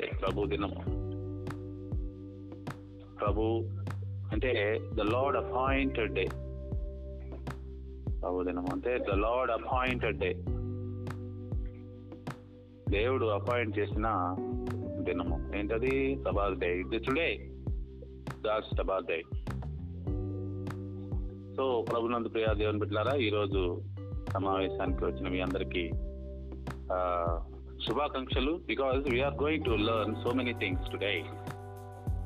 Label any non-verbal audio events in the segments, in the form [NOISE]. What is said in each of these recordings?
ప్రభు దినము. ప్రభు అంటే ద లార్డ్ అపాయింటెడ్ డే ప్రభు దినము అంటే ద లార్డ్ అపాయింటెడ్ డే దేవుడు అపాయింట్ చేసిన దినము. ఏంటది? సబాద్ డే ఇది today that's Sabbath day so ప్రభునందు ప్రియా దేవుని బిడ్డలారా ఈరోజు సమావేశానికి వచ్చిన మీ అందరికీ శుభాకాంక్షలు because we are going to learn so many things today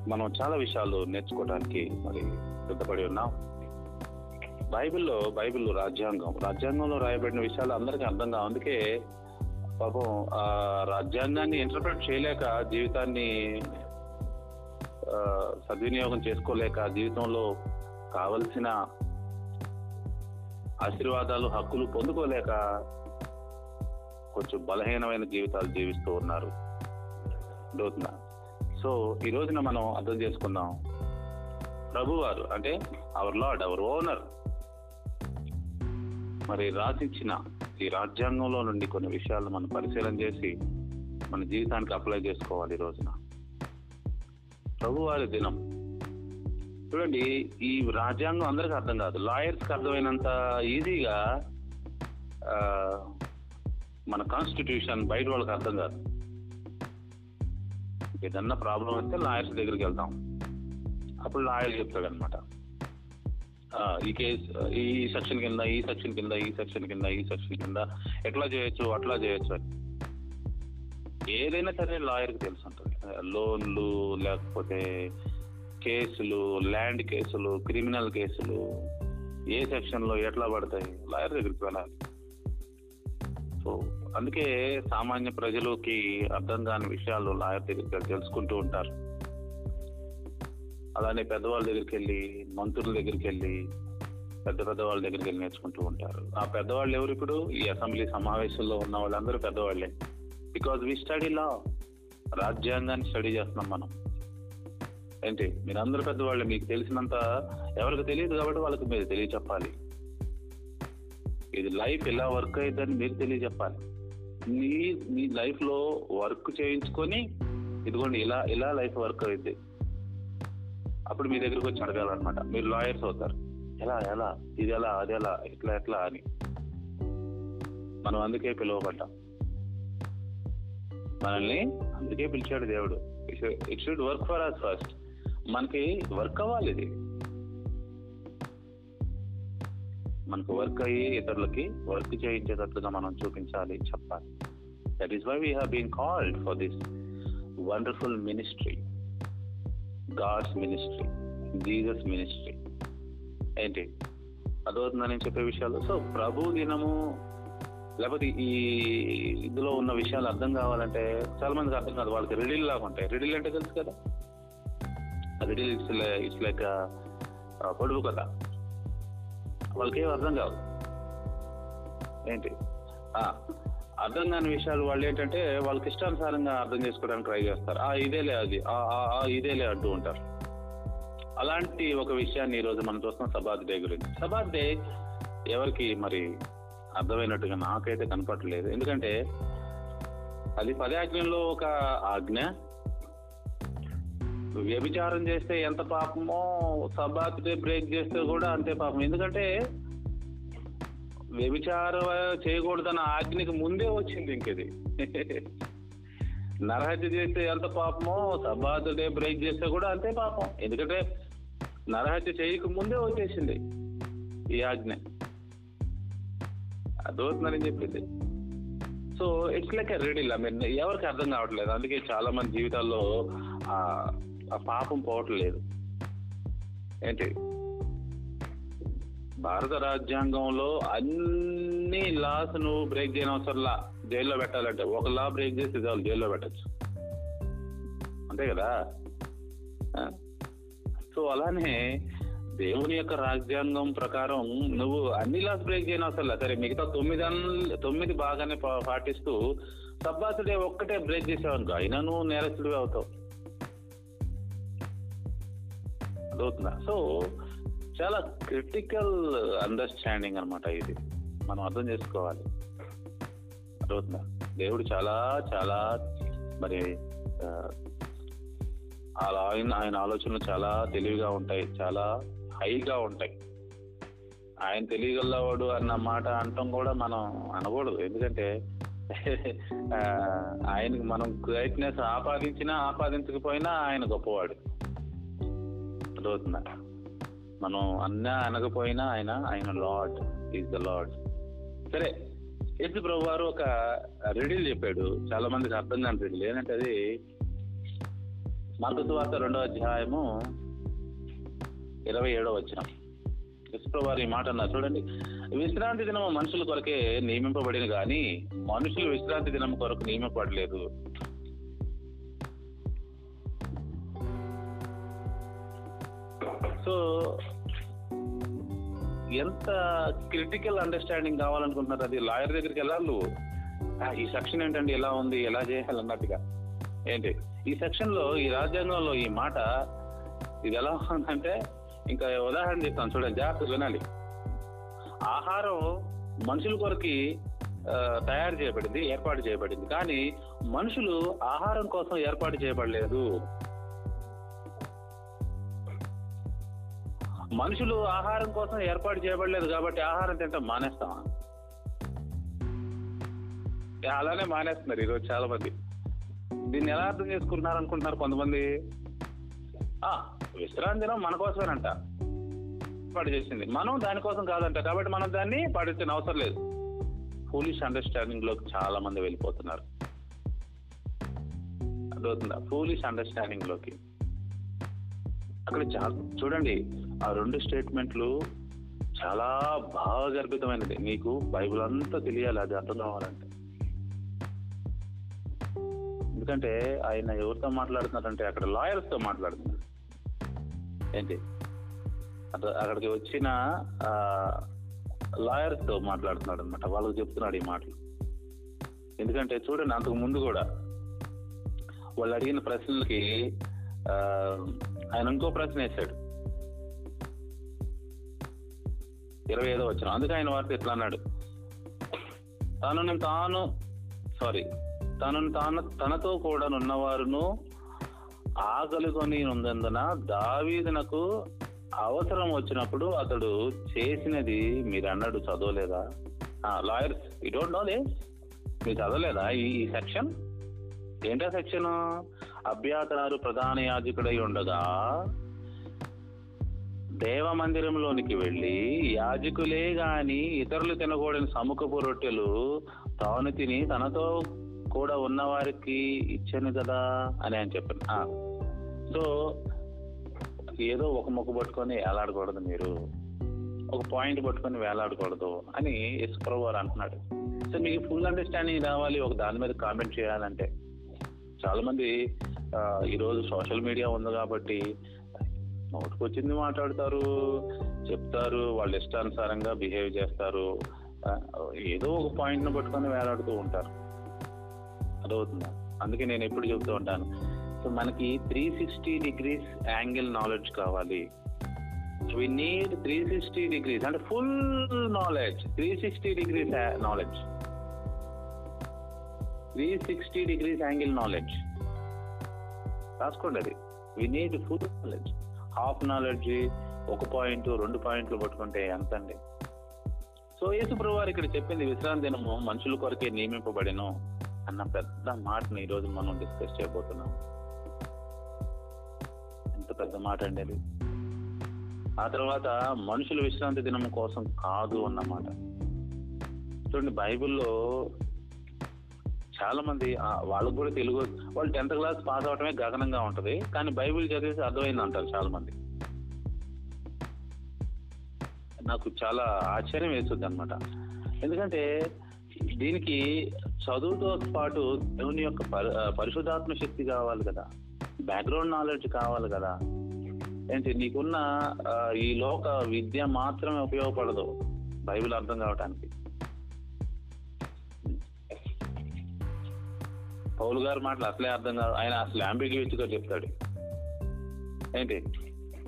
మనం చాలా విషయాలు నేర్చుకోవడానికి మరి సిద్ధపడి ఉన్నాం. బైబిల్లో బైబిల్ రాజ్యాంగం రాజ్యాంగంలో రాయబడిన విషయాలు అందరికీ అర్థం కావు అందుకే పాపం ఆ రాజ్యాంగాన్ని ఇంటర్ప్రిట్ చేయలేక జీవితాన్ని సద్వినియోగం చేసుకోలేక జీవితంలో కావలసిన ఆశీర్వాదాలు హక్కులు పొందుకోలేక కొంచెం బలహీనమైన జీవితాలు జీవిస్తూ ఉన్నారు. డోతున్నా సో ఈ రోజున మనం అర్థం చేసుకుందాం. ప్రభువారు అంటే అవర్ లార్డ్ అవర్ ఓనర్ మరి రాసిచ్చిన ఈ రాజ్యాంగంలో నుండి కొన్ని విషయాలు మనం పరిశీలన చేసి మన జీవితానికి అప్లై చేసుకోవాలి ఈ రోజున. ప్రభువారి దినం. చూడండి ఈ రాజ్యాంగం అందరికీ అర్థం కాదు. లాయర్స్కి అర్థమైనంత ఈజీగా మన కాన్స్టిట్యూషన్ బయట వాళ్ళకి అర్థం కాదు. ఏదన్నా ప్రాబ్లం అయితే లాయర్స్ దగ్గరికి వెళ్తాం. అప్పుడు లాయర్ చెప్తాడు అనమాట ఈ కేసు ఈ సెక్షన్ కింద ఈ సెక్షన్ కింద ఈ సెక్షన్ కింద ఈ సెక్షన్ కింద ఎట్లా చేయొచ్చు అట్లా చేయొచ్చు అని. ఏదైనా సరే లాయర్కి తెలుసు ఉంటుంది లోన్లు లేకపోతే కేసులు ల్యాండ్ కేసులు క్రిమినల్ కేసులు ఏ సెక్షన్లో ఎట్లా పడతాయి లాయర్ దగ్గరికి వెళ్ళాలి. సో అందుకే సామాన్య ప్రజలకి అర్థం కాని విషయాలు లాయర్ దగ్గర తెలుసుకుంటూ ఉంటారు. అలానే పెద్దవాళ్ళ దగ్గరికి వెళ్ళి మంత్రుల దగ్గరికి వెళ్ళి పెద్ద పెద్ద వాళ్ళ దగ్గరికి వెళ్ళి నేర్చుకుంటూ ఉంటారు. ఆ పెద్దవాళ్ళు ఎవరు ఇప్పుడు? ఈ అసెంబ్లీ సమావేశంలో ఉన్న వాళ్ళందరూ పెద్దవాళ్ళే. Because we study law. రాజ్యాంగాన్ని స్టడీ చేస్తున్నాం మనం. ఏంటి? మీరందరూ పెద్దవాళ్ళు. మీకు తెలిసినంత ఎవరికి తెలియదు కాబట్టి వాళ్ళకి మీరు తెలియచెప్పాలి. ఇది లైఫ్ ఎలా వర్క్ అవుతుందని మీరు తెలియజెప్పాలి. మీ మీ లైఫ్లో వర్క్ చేయించుకొని ఇదిగోండి ఇలా ఇలా లైఫ్ వర్క్ అవుద్ది అప్పుడు మీ దగ్గరికి వచ్చి అడగాలన్నమాట. మీరు లాయర్స్ అవుతారు. ఎలా ఎలా ఇది ఎలా అది ఎలా ఇట్లా ఎట్లా అని. మనం అందుకే పిలువబడ్డాం. మనల్ని అందుకే పిలిచాడు దేవుడు. It should work for us first మనకి వర్క్ అవ్వాలి ఇది. మనకు వర్క్ అయ్యి ఇతరులకి వర్క్ చేయించేటట్లుగా మనం చూపించాలి చెప్పాలి. That is why we have been called for this wonderful ministry God's ministry Jesus ministry ఏంటి? అదవుతుందని చెప్పే విషయాలు? సో ప్రభు దినము లేకపోతే ఈ ఇందులో ఉన్న విషయాలు అర్థం కావాలంటే చాలా మందికి అర్థం కాదు. వాళ్ళకి రిడిల్ లాగా ఉంటాయి. రిడిల్ అంటే తెలుసు కదా? రిడిల్ ఇట్స్ ఇట్స్ లైక్ పొడుపు కదా వాళ్ళకి అర్థం కాదు. ఏంటి? ఆ, అర్థం కాని విషయాలు వాళ్ళు ఏంటంటే వాళ్ళకి ఇష్టానుసారంగా అర్థం చేసుకోవడానికి ట్రై చేస్తారు. ఆ ఇదేలే అది. ఆ, ఆ, ఆ, ఇదేలే అంటూ ఉంటారు. అలాంటి ఒక విషయాన్ని ఈరోజు మనం చూస్తున్నాం సబాద్ డే గురించి. సబాద్ డే ఎవరికి మరి అర్థమైనట్టుగా నాకైతే కనపడలేదు. ఎందుకంటే అది పదాజ్ఞంలో ఒక ఆజ్ఞ వ్యభిచారం చేస్తే ఎంత పాపమో సబాత్ డే బ్రేక్ చేస్తే కూడా అంతే పాపం. ఎందుకంటే వ్యభిచారం చేయకూడదన్న ఆజ్ఞకి ముందే వచ్చింది ఇంకది. నరహత్య చేస్తే ఎంత పాపమో సబాత్ డే బ్రేక్ చేస్తే కూడా అంతే పాపం. ఎందుకంటే నరహత్య చేయక ముందే వచ్చేసింది ఈ ఆజ్ఞ. అదవుతుందని చెప్పింది so it's like ready I mean ఎవరికి అర్థం కావట్లేదు. అందుకే చాలా మంది జీవితాల్లో ఆ పాపం పాపం పోవట్లేదు ఏంటి? భారత రాజ్యాంగంలో అన్ని లాస్ నువ్వు బ్రేక్ చేయనవసరంలా జైల్లో పెట్టాలంటే ఒక లా బ్రేక్ చేసి చాలు జైల్లో పెట్టచ్చు. అంతే కదా? సో అలానే దేవుని యొక్క రాజ్యాంగం ప్రకారం నువ్వు అన్ని లాస్ బ్రేక్ చేయని సరే మిగతా తొమ్మిది తొమ్మిది బాగానే పా- పాటిస్తూ సబ్బాసుడే ఒక్కటే బ్రేక్ చేసావు అనుకో అయినా నువ్వు నేరస్తుడివి అవుతావు. అర్థవుతుందా సో చాలా క్రిటికల్ అండర్స్టాండింగ్ అన్నమాట ఇది. మనం అర్థం చేసుకోవాలి. అర్థవుతుందా దేవుడు చాలా చాలా మరి అలా ఆయన ఆయన ఆలోచనలు చాలా తెలివిగా ఉంటాయి. చాలా హైగా ఉంటాయి. ఆయన తెలియగలవాడు అన్న మాట అనటం కూడా మనం అనకూడదు. ఎందుకంటే ఆయనకి మనం గ్రైట్నెస్ ఆపాదించినా ఆపాదించకపోయినా ఆయన గొప్పవాడు. అర్థమవుతుందా మనం అన్నా అనకపోయినా ఆయన ఆయన లార్డ్ ఈజ్ ద లార్డ్. సరే యేసు ప్రభు వారు ఒక రెడీలు చెప్పాడు. చాలా మందికి అర్థం కాని రెడీలు ఏంటంటే అది మార్గసు వార్త రెండో అధ్యాయము ఇరవై ఏడో వచ్చిన యేసుప్రభు వారు ఈ మాట అన్నారు. చూడండి విశ్రాంతి దినము మనుషుల కొరకే నియమింపబడిన కానీ మనుషులు విశ్రాంతి దినం కొరకు నియమింపబడలేదు. సో ఎంత క్రిటికల్ అండర్స్టాండింగ్ కావాలనుకుంటున్నారు? అది లాయర్ దగ్గరికి వెళ్ళాలి నువ్వు. ఈ సెక్షన్ ఏంటండి? ఎలా ఉంది? ఎలా చేయాలి? అన్నట్టుగా. ఏంటి? ఈ సెక్షన్లో ఈ రాజ్యాంగంలో ఈ మాట ఇది ఎలా ఉందంటే ఇంకా ఉదాహరణ చెప్తాను చూడండి జాగ్రత్తగా వినాలి. ఆహారం మనుషుల కొరకి తయారు చేయబడింది ఏర్పాటు చేయబడింది. కానీ మనుషులు ఆహారం కోసం ఏర్పాటు చేయబడలేదు. మనుషులు ఆహారం కోసం ఏర్పాటు చేయబడలేదు కాబట్టి ఆహారం తింటాం మానేస్తామా? అలానే మానేస్తున్నారు ఈరోజు చాలా మంది దీన్ని ఎలా అర్థం చేసుకుంటున్నారు అనుకుంటున్నారు కొంతమంది? ఆ, విశ్రాంతి దినం మన కోసమేనంట. ఏర్పాటు చేసింది. మనం దానికోసం కాదంట కాబట్టి మనం దాన్ని పాటించిన అవసరం లేదు. ఫూలిష్ అండర్స్టాండింగ్లోకి చాలా మంది వెళ్ళిపోతున్నారు. అర్థమవుతుందా? ఫూలిష్ అండర్స్టాండింగ్లోకి. అక్కడ చాలా చూడండి ఆ రెండు స్టేట్మెంట్లు చాలా బాగా గర్భితమైనది మీకు బైబిల్ అంతా తెలియాలి అది అర్థం కావాలంటే. ఎందుకంటే ఆయన ఎవరితో మాట్లాడుతున్నారంటే అక్కడ లాయర్స్తో మాట్లాడుతున్నారు ఏంటి? అక్కడ- అక్కడికి వచ్చిన లాయర్స్తో మాట్లాడుతున్నాడు అనమాట వాళ్ళకి చెప్తున్నాడు ఈ మాటలు. ఎందుకంటే చూడండి అంతకు ముందు కూడా వాళ్ళు అడిగిన ప్రశ్నలకి ఆయన ఇంకో ప్రశ్న వేశాడు. ఇరవై ఐదో వచ్చిన అందుకే ఆయన వార్త ఇట్లా అన్నాడు. తనను తాను సారీ తనను తాను తనతో కూడా ఉన్నవారును ఆకలికొని ఉన్నందున దావీదునకు అవసరం వచ్చినప్పుడు అతడు చేసినది మీరు అన్నాడు చదవలేదా lawyers you don't know they మీరు చదవలేదా ఈ ఈ సెక్షన్ ఏంటా సెక్షన్ అభ్యాతరారు ప్రధాన యాజకుడై ఉండగా దేవ మందిరంలోనికి వెళ్ళి యాజకులే గాని ఇతరులు తినకూడని సముఖపు రొట్టెలు తాను తిని తనతో కూడా ఉన్న వారికి ఇచ్చాను కదా అని ఆయన చెప్పాను సో ఏదో ఒక మొక్క పట్టుకొని వేలాడకూడదు మీరు. ఒక పాయింట్ పట్టుకొని వేలాడకూడదు అని యశ్వరావు గారు అంటున్నాడు. సో మీకు ఫుల్ అండర్స్టాండింగ్ రావాలి ఒక దాని మీద కామెంట్ చేయాలంటే. చాలా మంది ఈరోజు సోషల్ మీడియా ఉంది కాబట్టి వచ్చింది మాట్లాడతారు చెప్తారు వాళ్ళ ఇష్టానుసారంగా బిహేవ్ చేస్తారు. ఏదో ఒక పాయింట్ను పట్టుకొని వేలాడుతూ ఉంటారు. అదవుతుందా అందుకే నేను ఎప్పుడు చెప్తూ ఉంటాను. సో మనకి three sixty degrees angle knowledge కావాలి. We need three sixty degrees అంటే full knowledge three sixty degrees knowledge three sixty degrees angle knowledge రాసుకోండి అది. We need full knowledge half knowledge ఒక పాయింట్ రెండు పాయింట్లు పట్టుకుంటే ఎంత అండి సో యేసుప్రభు వారు ఇక్కడ చెప్పింది విశ్రాంతి దినము మనుషుల కొరకే నియమింపబడిను అన్న పెద్ద మాటను ఈ రోజు మనం డిస్కస్ చేయబోతున్నాం. ఎంత పెద్ద మాట అండి అది. ఆ తర్వాత మనుషుల విశ్రాంతి దినం కోసం కాదు అన్నమాట. చూడండి బైబిల్లో చాలా మంది వాళ్ళకు కూడా తెలుగు వాళ్ళు టెన్త్ క్లాస్ పాస్ అవటమే గగనంగా ఉంటది. కానీ బైబిల్ చదివేసి అర్థమైంది అంటారు చాలా మంది నాకు చాలా ఆశ్చర్యం వేస్తుంది అనమాట ఎందుకంటే దీనికి చదువుతో పాటు దేవుని యొక్క పరి- శక్తి కావాలి కదా. బ్యాక్గ్రౌండ్ నాలెడ్జ్ కావాలి కదా. ఏంటి నీకున్న ఈ లోక విద్య మాత్రమే ఉపయోగపడదు బైబిల్ అర్థం కావటానికి. పౌలు గారి మాటలు అసలే అర్థం కాదు. ఆయన అసలు అంబిగ్యూస్గా చెప్తాడు. ఏంటి?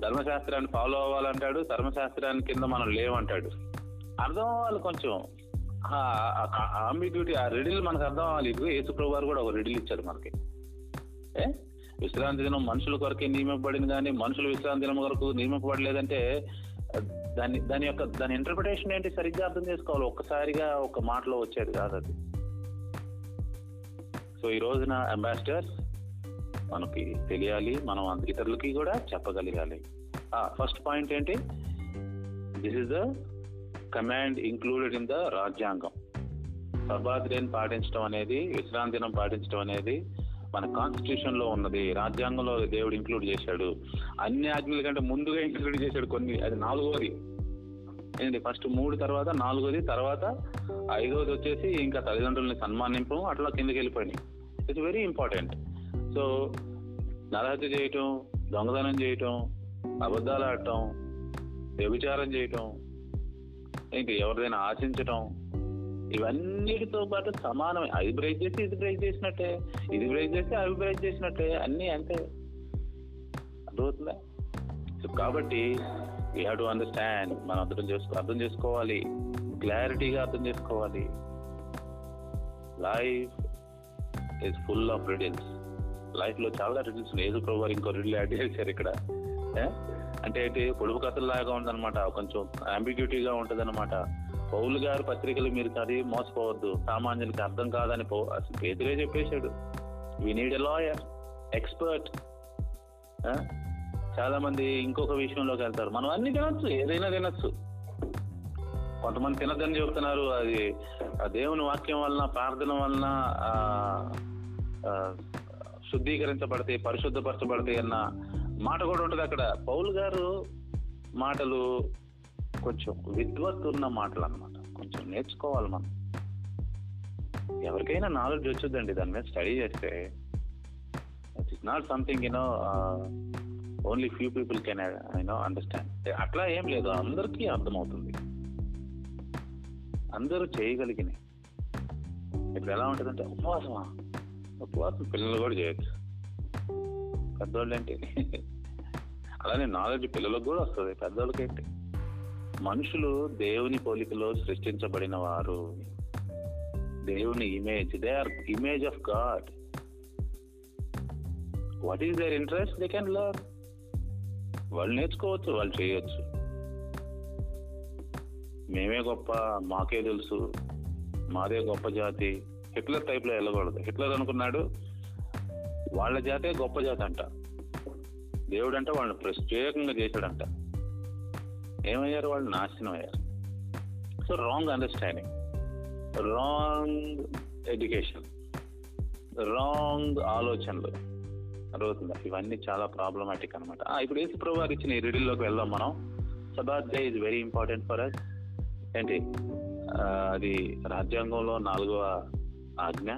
ధర్మశాస్త్రాన్ని ఫాలో అవ్వాలంటాడు ధర్మశాస్త్రాన్ని కింద మనం లేవంటాడు. అర్థం అవ్వాలి కొంచెం. అంబిగ్యూటీ ఆ రెడిల్ మనకు అర్థం అవ్వాలి. ఇది యేసుప్రభు గారు కూడా ఒక రెడిల్ ఇచ్చారు మనకి. ఏ? విశ్రాంతి దినం మనుషుల కొరకే నియమింపబడింది కానీ మనుషులు విశ్రాంతి దినం వరకు నియమింపబడలేదంటే దాని దాని యొక్క దాని ఇంటర్ప్రిటేషన్ ఏంటి? సరిగ్గా అర్థం చేసుకోవాలి. ఒక్కసారిగా ఒక మాటలో వచ్చేది కాదు అది. సో ఈ రోజున అంబాసిడర్స్ మనకి తెలియాలి మనం అంత- ఇతరులకి కూడా చెప్పగలగాలి. ఫస్ట్ పాయింట్ ఏంటి? This is the command included in the రాజ్యాంగం సబాత్ పాటించడం అనేది విశ్రాంతి దినం పాటించడం అనేది మన కాన్స్టిట్యూషన్లో ఉన్నది. రాజ్యాంగంలో దేవుడు ఇంక్లూడ్ చేశాడు. అన్ని ఆజ్ఞల కంటే ముందుగా ఇంక్లూడ్ చేశాడు కొన్ని. అది నాలుగోది. ఏంటి ఫస్ట్ మూడు తర్వాత నాలుగోది తర్వాత ఐదోది వచ్చేసి ఇంకా తల్లిదండ్రులని సన్మానింపు అట్లా కిందకి వెళ్ళిపోయినాయి. ఇట్స్ వెరీ ఇంపార్టెంట్ సో నరహత్య చేయటం దొంగతనం చేయటం అబద్ధాలు ఆడటం వ్యభిచారం చేయటం ఏంటి ఎవరిదైనా ఆశించటం ఇవన్నిటితో పాటు సమానమే. అది బ్రేక్ చేసి ఇది బ్రేక్ చేసినట్టే ఇది బ్రేక్ చేస్తే అవి బ్రేక్ చేసినట్టే అన్నీ అంతే. అర్థమవుతుందా? సో కాబట్టి వీ హ్యావ్ టు అండర్స్టాండ్ మనం అర్థం చేసుకో అర్థం చేసుకోవాలి. క్లారిటీగా అర్థం చేసుకోవాలి. Life is full of riddles లైఫ్లో చాలా రిడిల్స్ ఉన్నాయి. ఏదో ప్రభు ఇంకో రిడిల్ యాడ్ చేశారు ఇక్కడ. అంటే అయితే పొడుపు కథల్లాగా ఉందన్నమాట. కొంచెం అంబిగ్యూటీగా ఉంటదన్నమాట. పౌలు గారు పత్రికలు మీరు చదివి మోసపోవద్దు. సామాన్యులకి అర్థం కాదని పౌ అసలు చెప్పేశాడు. We need a lawyer expert చాలా మంది ఇంకొక విషయంలోకి వెళ్తారు. మనం అన్ని తినొచ్చు ఏదైనా తినొచ్చు. కొంతమంది తినద్దని చెప్తున్నారు అది ఆ దేవుని వాక్యం వలన ప్రార్థన వలన శుద్ధీకరించబడతాయి పరిశుద్ధపరచబడతాయి అన్న మాట కూడా ఉంటుంది అక్కడ. పౌల్ గారు మాటలు కొంచెం విద్వత్ ఉన్న మాటలు అన్నమాట. కొంచెం నేర్చుకోవాలి మనం. ఎవరికైనా నాలెడ్జ్ వచ్చిందండి దాని మీద స్టడీ చేస్తే it's not something you know only few people can you know understand అట్లా ఏం లేదు. అందరికీ అర్థమవుతుంది. అందరూ చేయగలిగినాయి ఇప్పుడు ఎలా ఉంటుందంటే ఉపవాసమా? ఉపవాసం పిల్లలు కూడా చేయొచ్చు. పెద్దోళ్ళు ఏంటి అలానే నాలెడ్జ్ పిల్లలకు కూడా వస్తుంది. పెద్దోళ్ళకి ఏంటి మనుషులు దేవుని పోలికలో సృష్టించబడిన వారు. దేవుని image they are image of God what is their interest they can learn వాళ్ళు నేర్చుకోవచ్చు వాళ్ళు చేయొచ్చు. మేమే గొప్ప మాకే తెలుసు. మాదే గొప్ప జాతి. హిట్లర్ టైప్లో వెళ్ళకూడదు. హిట్లర్ అనుకున్నాడు వాళ్ళ జాతే గొప్ప జాతి అంట. దేవుడు అంటే వాళ్ళని ప్రత్యేకంగా చేశాడంట. ఏమయ్యారు వాళ్ళు? నాశనం అయ్యారు. So wrong understanding wrong education wrong ఆలోచనలు. అర్థమవుతుందా? ఇవన్నీ చాలా ప్రాబ్లమాటిక్ అనమాట ఇప్పుడు యేసు ప్రభు గారు ఇచ్చిన ఈ రిడిల్లోకి వెళ్దాం మనం. Sabbath day is very important for us ఏంటి? అది రాజ్యాంగంలో నాలుగవ ఆజ్ఞ.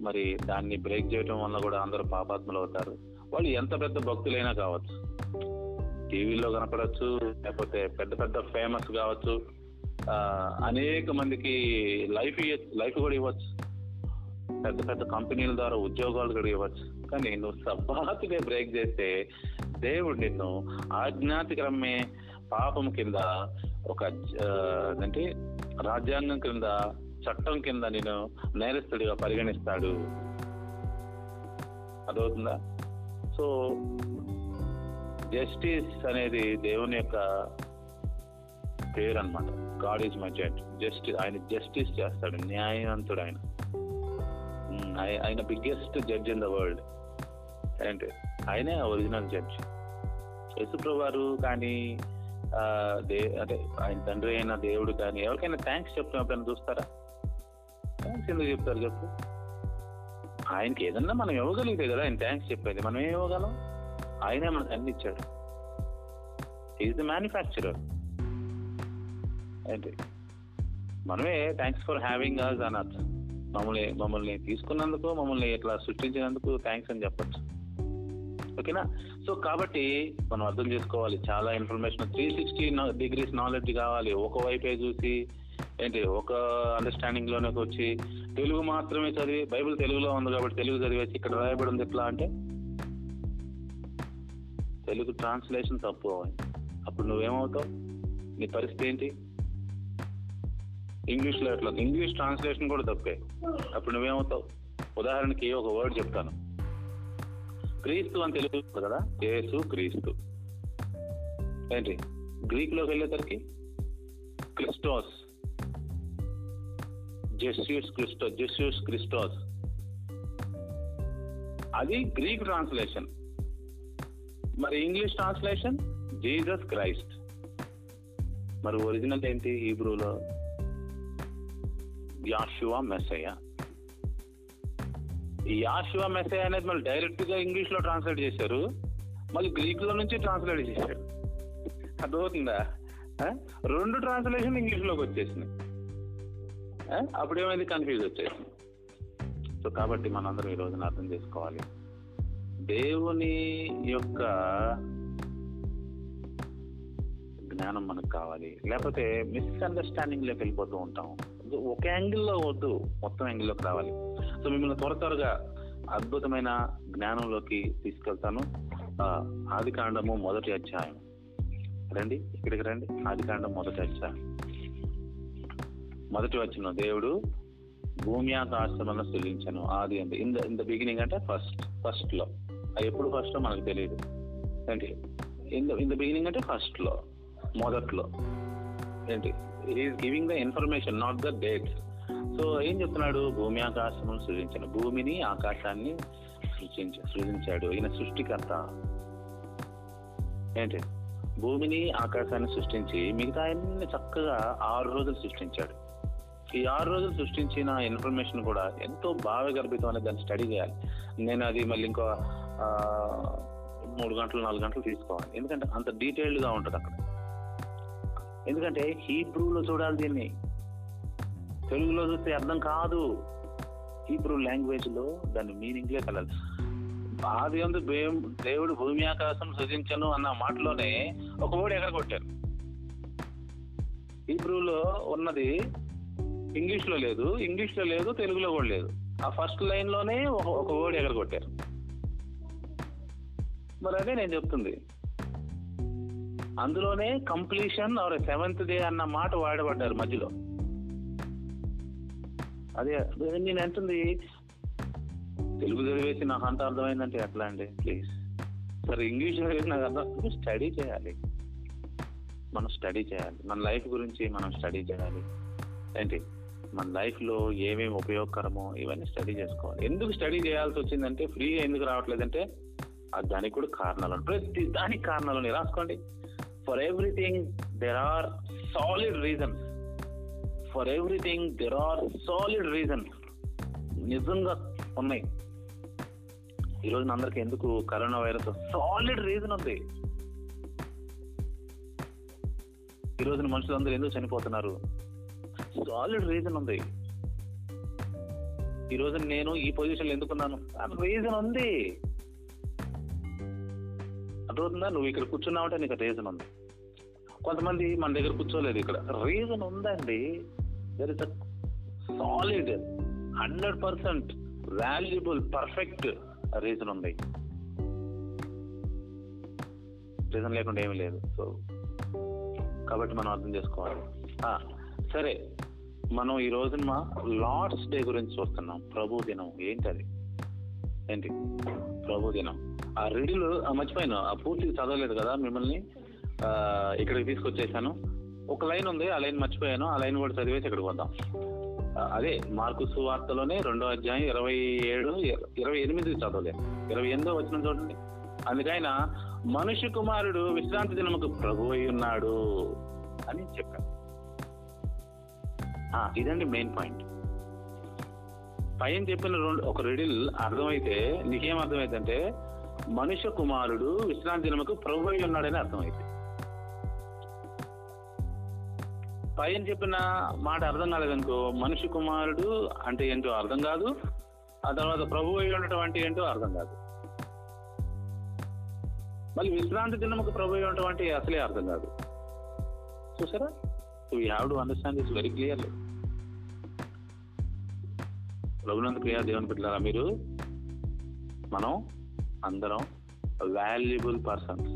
మరి దాన్ని బ్రేక్ చేయడం వల్ల కూడా అందరూ పాపాత్మలు అవుతారు. వాళ్ళు ఎంత పెద్ద భక్తులైనా కావచ్చు. టీవీలో కనపడవచ్చు లేకపోతే పెద్ద పెద్ద ఫేమస్ కావచ్చు. అనేక మందికి లైఫ్ లైఫ్ కూడా ఇవ్వచ్చు. పెద్ద పెద్ద కంపెనీల ద్వారా ఉద్యోగాలు కూడా ఇవ్వచ్చు. కానీ నువ్వు సబ్బాతుగా బ్రేక్ చేస్తే దేవుడు నిన్ను ఆజ్ఞాతిక్రమే పాపం కింద ఒక అంటే రాజ్యాంగం కింద చట్టం కింద నేను నేరస్తుడిగా పరిగణిస్తాడు. అదవుతుందా సో జస్టిస్ అనేది దేవుని యొక్క పేరు అనమాట God is my judge justice ఆయన జస్టిస్ చేస్తాడు. న్యాయవంతుడు ఆయన. ఆయన biggest judge in the world అంటే ఆయనే ఒరిజినల్ జడ్జ్. యశుప్రభు వారు కానీ దే అంటే ఆయన తండ్రి అయిన దేవుడు కానీ ఎవరికైనా థ్యాంక్స్ చెప్తున్నప్పుడు చూస్తారా? థ్యాంక్స్ ఎందుకు చెప్తారు చెప్పు. ఆయనకి ఏదన్నా మనం ఇవ్వగలిగితే కదా ఆయన థ్యాంక్స్ చెప్పేది. మనం ఏం ఇవ్వగలం? ఆయనే మనకు అన్ని ఇచ్చాడు. ఈజ్ ద మ్యానుఫ్యాక్చరర్ ఏంటి మనమే థ్యాంక్స్ ఫర్ హ్యావింగ్ అస్ అనొచ్చు మమ్మల్ని మమ్మల్ని తీసుకున్నందుకు మమ్మల్ని ఇట్లా సృష్టించినందుకు థ్యాంక్స్ అని చెప్పొచ్చు. ఓకేనా? సో కాబట్టి మనం అర్థం చేసుకోవాలి. చాలా information three sixty degrees knowledge కావాలి. ఒక వైపే చూసి ఏంటి ఒక అండర్స్టాండింగ్లోనే వచ్చి తెలుగు మాత్రమే చదివి బైబిల్ తెలుగులో ఉంది కాబట్టి తెలుగు చదివేసి ఇక్కడ రాయబడి ఉంది ఎట్లా అంటే తెలుగు ట్రాన్స్లేషన్ తప్పు అప్పుడు నువ్వేమవుతావు? నీ పరిస్థితి ఏంటి? ఇంగ్లీష్లో ఎట్లా ఇంగ్లీష్ ట్రాన్స్లేషన్ కూడా తప్పే. అప్పుడు నువ్వేమవుతావు? ఉదాహరణకి ఒక వర్డ్ చెప్తాను. క్రీస్తు అని తెలుగు కదా? యేసు క్రీస్తు. ఏంటి? గ్రీక్లోకి వెళ్ళేసరికి Christos. Jesus Christos Jesus Christos. అది గ్రీక్ ట్రాన్స్లేషన్. మరి ఇంగ్లీష్ ట్రాన్స్లేషన్? Jesus Christ. మరి ఒరిజినల్ ఏంటి హీబ్రూలో? యాషువా మెస్సయ్య. యాషువా మెసేజ్ అనేది మళ్ళీ డైరెక్ట్గా ఇంగ్లీష్లో ట్రాన్స్లేట్ చేశారు. మళ్ళీ గ్రీక్లో నుంచి ట్రాన్స్లేట్ చేశారు. అర్థమవుతుందా? రెండు ట్రాన్స్లేషన్ ఇంగ్లీష్లోకి వచ్చేసినాయి. అప్పుడు ఏమైంది కన్ఫ్యూజ్ వచ్చేసింది. సో కాబట్టి మనందరం ఈ రోజున అర్థం చేసుకోవాలి. దేవుని యొక్క జ్ఞానం మనకు కావాలి. లేకపోతే మిస్అండర్స్టాండింగ్లోకి వెళ్ళిపోతూ ఉంటాం. ఒక యాంగిల్లో వద్దు. మొత్తం యాంగిల్లోకి రావాలి. సో మిమ్మల్ని త్వర త్వరగా అద్భుతమైన జ్ఞానంలోకి తీసుకెళ్తాను. ఆ, ఆది కాండము మొదటి అధ్యాయం. రండి ఇక్కడికి రండి. ఆది కాండం మొదటి అధ్యాయం. మొదటి వచ్చిన దేవుడు భూమి ఆకాశములను సృజించను. ఆది అంది in the in the beginning అంటే ఫస్ట్ ఫస్ట్లో అది ఎప్పుడు ఫస్ట్లో మనకు తెలియదు ఏంటి? In the in the beginning అంటే ఫస్ట్లో మొదట్లో ఏంటి? Is giving the information not the dates so ఏం చెప్తున్నాడు? భూమి ఆకాశమును సృజించను భూమిని ఆకాశాన్ని సృజించ సృజించాడు. ఈయన సృష్టికర్త. ఏంటి? భూమిని ఆకాశాన్ని సృష్టించి మిగతా అన్ని చక్కగా ఆరు రోజులు సృష్టించాడు. ఈ ఆరు రోజులు సృష్టించిన ఇన్ఫర్మేషన్ కూడా ఎంతో భావగర్భితం అనేది దాన్ని స్టడీ చేయాలి. నేను అది మళ్ళీ ఇంకో మూడు గంటలు నాలుగు గంటలు తీసుకోవాలి. ఎందుకంటే అంత డీటెయిల్డ్గా ఉంటుంది అక్కడ. ఎందుకంటే హీబ్రూలో చూడాలి దీన్ని. తెలుగులో చూస్తే అర్థం కాదు. హీబ్రూ లాంగ్వేజ్లో దాని మీనింగ్లే కలదు. ఆది అందు దేవుడు భూమి ఆకాశం సృజించను అన్న మాటలోనే ఒక ఓడి ఎగరగొట్టారు హీబ్రూలో ఉన్నది ఇంగ్లీష్లో లేదు ఇంగ్లీష్లో లేదు తెలుగులో కూడా లేదు. ఆ ఫస్ట్ లైన్లోనే ఒక ఒక వర్డ్ ఎగరగొట్టారు మరి అదే నేను చెప్తుంది. అందులోనే కంప్లీషన్ ఆర్ సెవెంత్ డే అన్న మాట వాడబడ్డారు మధ్యలో. అదే నేను అంటుంది తెలుగు చదివేసి నాకు అంత అర్థమైందంటే ఎట్లా అండి? ప్లీజ్ సరే ఇంగ్లీష్ చదివేసి నాకు అర్థం స్టడీ చేయాలి. మనం స్టడీ చేయాలి. మన లైఫ్ గురించి మనం స్టడీ చేయాలి. ఏంటి? మన లైఫ్లో ఏమేమి ఉపయోగకరమో ఇవన్నీ స్టడీ చేసుకోవాలి. ఎందుకు స్టడీ చేయాల్సి వచ్చిందంటే ఫ్రీగా ఎందుకు రావట్లేదంటే ఆ దానికి కూడా కారణాలు ప్రతి దానికి కారణాలు రాసుకోండి. For everything there are solid reasons for everything there are solid reasons నిజంగా ఉన్నాయి. ఈ రోజున అందరికి ఎందుకు కరోనా వైరస్ సాలిడ్ రీజన్ ఉంది. ఈ రోజున మనుషులందరూ ఎందుకు చనిపోతున్నారు? సాలిడ్ రీజన్ ఉంది. ఈ రోజు నేను ఈ పొజిషన్లో ఎందుకున్నాను? రీజన్ ఉంది. అర్థమవుతుందా? నువ్వు ఇక్కడ కూర్చున్నావు అంటే నీకు రీజన్ ఉంది. కొంతమంది మన దగ్గర కూర్చోలేదు ఇక్కడ. రీజన్ ఉందండి. There is a solid hundred percent valuable perfect reason ఉంది. రీజన్ లేకుండా ఏమీ లేదు. సో కాబట్టి మనం అర్థం చేసుకోవాలి. సరే. మనం ఈ రోజున మా లార్డ్స్ డే గురించి చూస్తున్నాం. ప్రభు దినం. అది? ఏంటి? ప్రభు దినం. ఆ రిడిల్ మర్చిపోయాను. ఆ పూర్తిగా చదవలేదు కదా మిమ్మల్ని. ఇక్కడికి తీసుకొచ్చేసాను. ఒక లైన్ ఉంది ఆ లైన్ మర్చిపోయాను. ఆ లైన్ కూడా చదివేసి ఇక్కడికి వద్దాం అదే మార్కు సువార్తలోనే రెండో అధ్యాయం ఇరవై ఏడు ఇరవై ఎనిమిది చదవలేదు ఇరవై ఎనిమిదో వచ్చిన చూడండి. అందుకైనా మనుష్య కుమారుడు విశ్రాంతి దినముకు ప్రభు అయి ఉన్నాడు అని చెప్పారు. ఆ, ఇదండి మెయిన్ పాయింట్ పైన చెప్పిన రెండు ఒక రిడిల్ అర్థమైతే నీకేం అర్థమైందంటే మనుష్య కుమారుడు విశ్రాంతి దినముకు ప్రభు అయి ఉన్నాడని అర్థమైంది పైన చెప్పిన మాట అర్థం కాలేదనుకో మనిషి కుమారుడు అంటే ఏంటో అర్థం కాదు. ఆ తర్వాత ప్రభు అయి ఉండటం అంటే ఏంటో అర్థం కాదు. మళ్ళీ విశ్రాంతి దినముకు ప్రభు అయి ఉండటం అంటే అసలే అర్థం కాదు. చూసారా? We have to understand this very clearly రఘునంద ప్రియా దేవుని పెట్టారా మీరు మనం అందరం valuable persons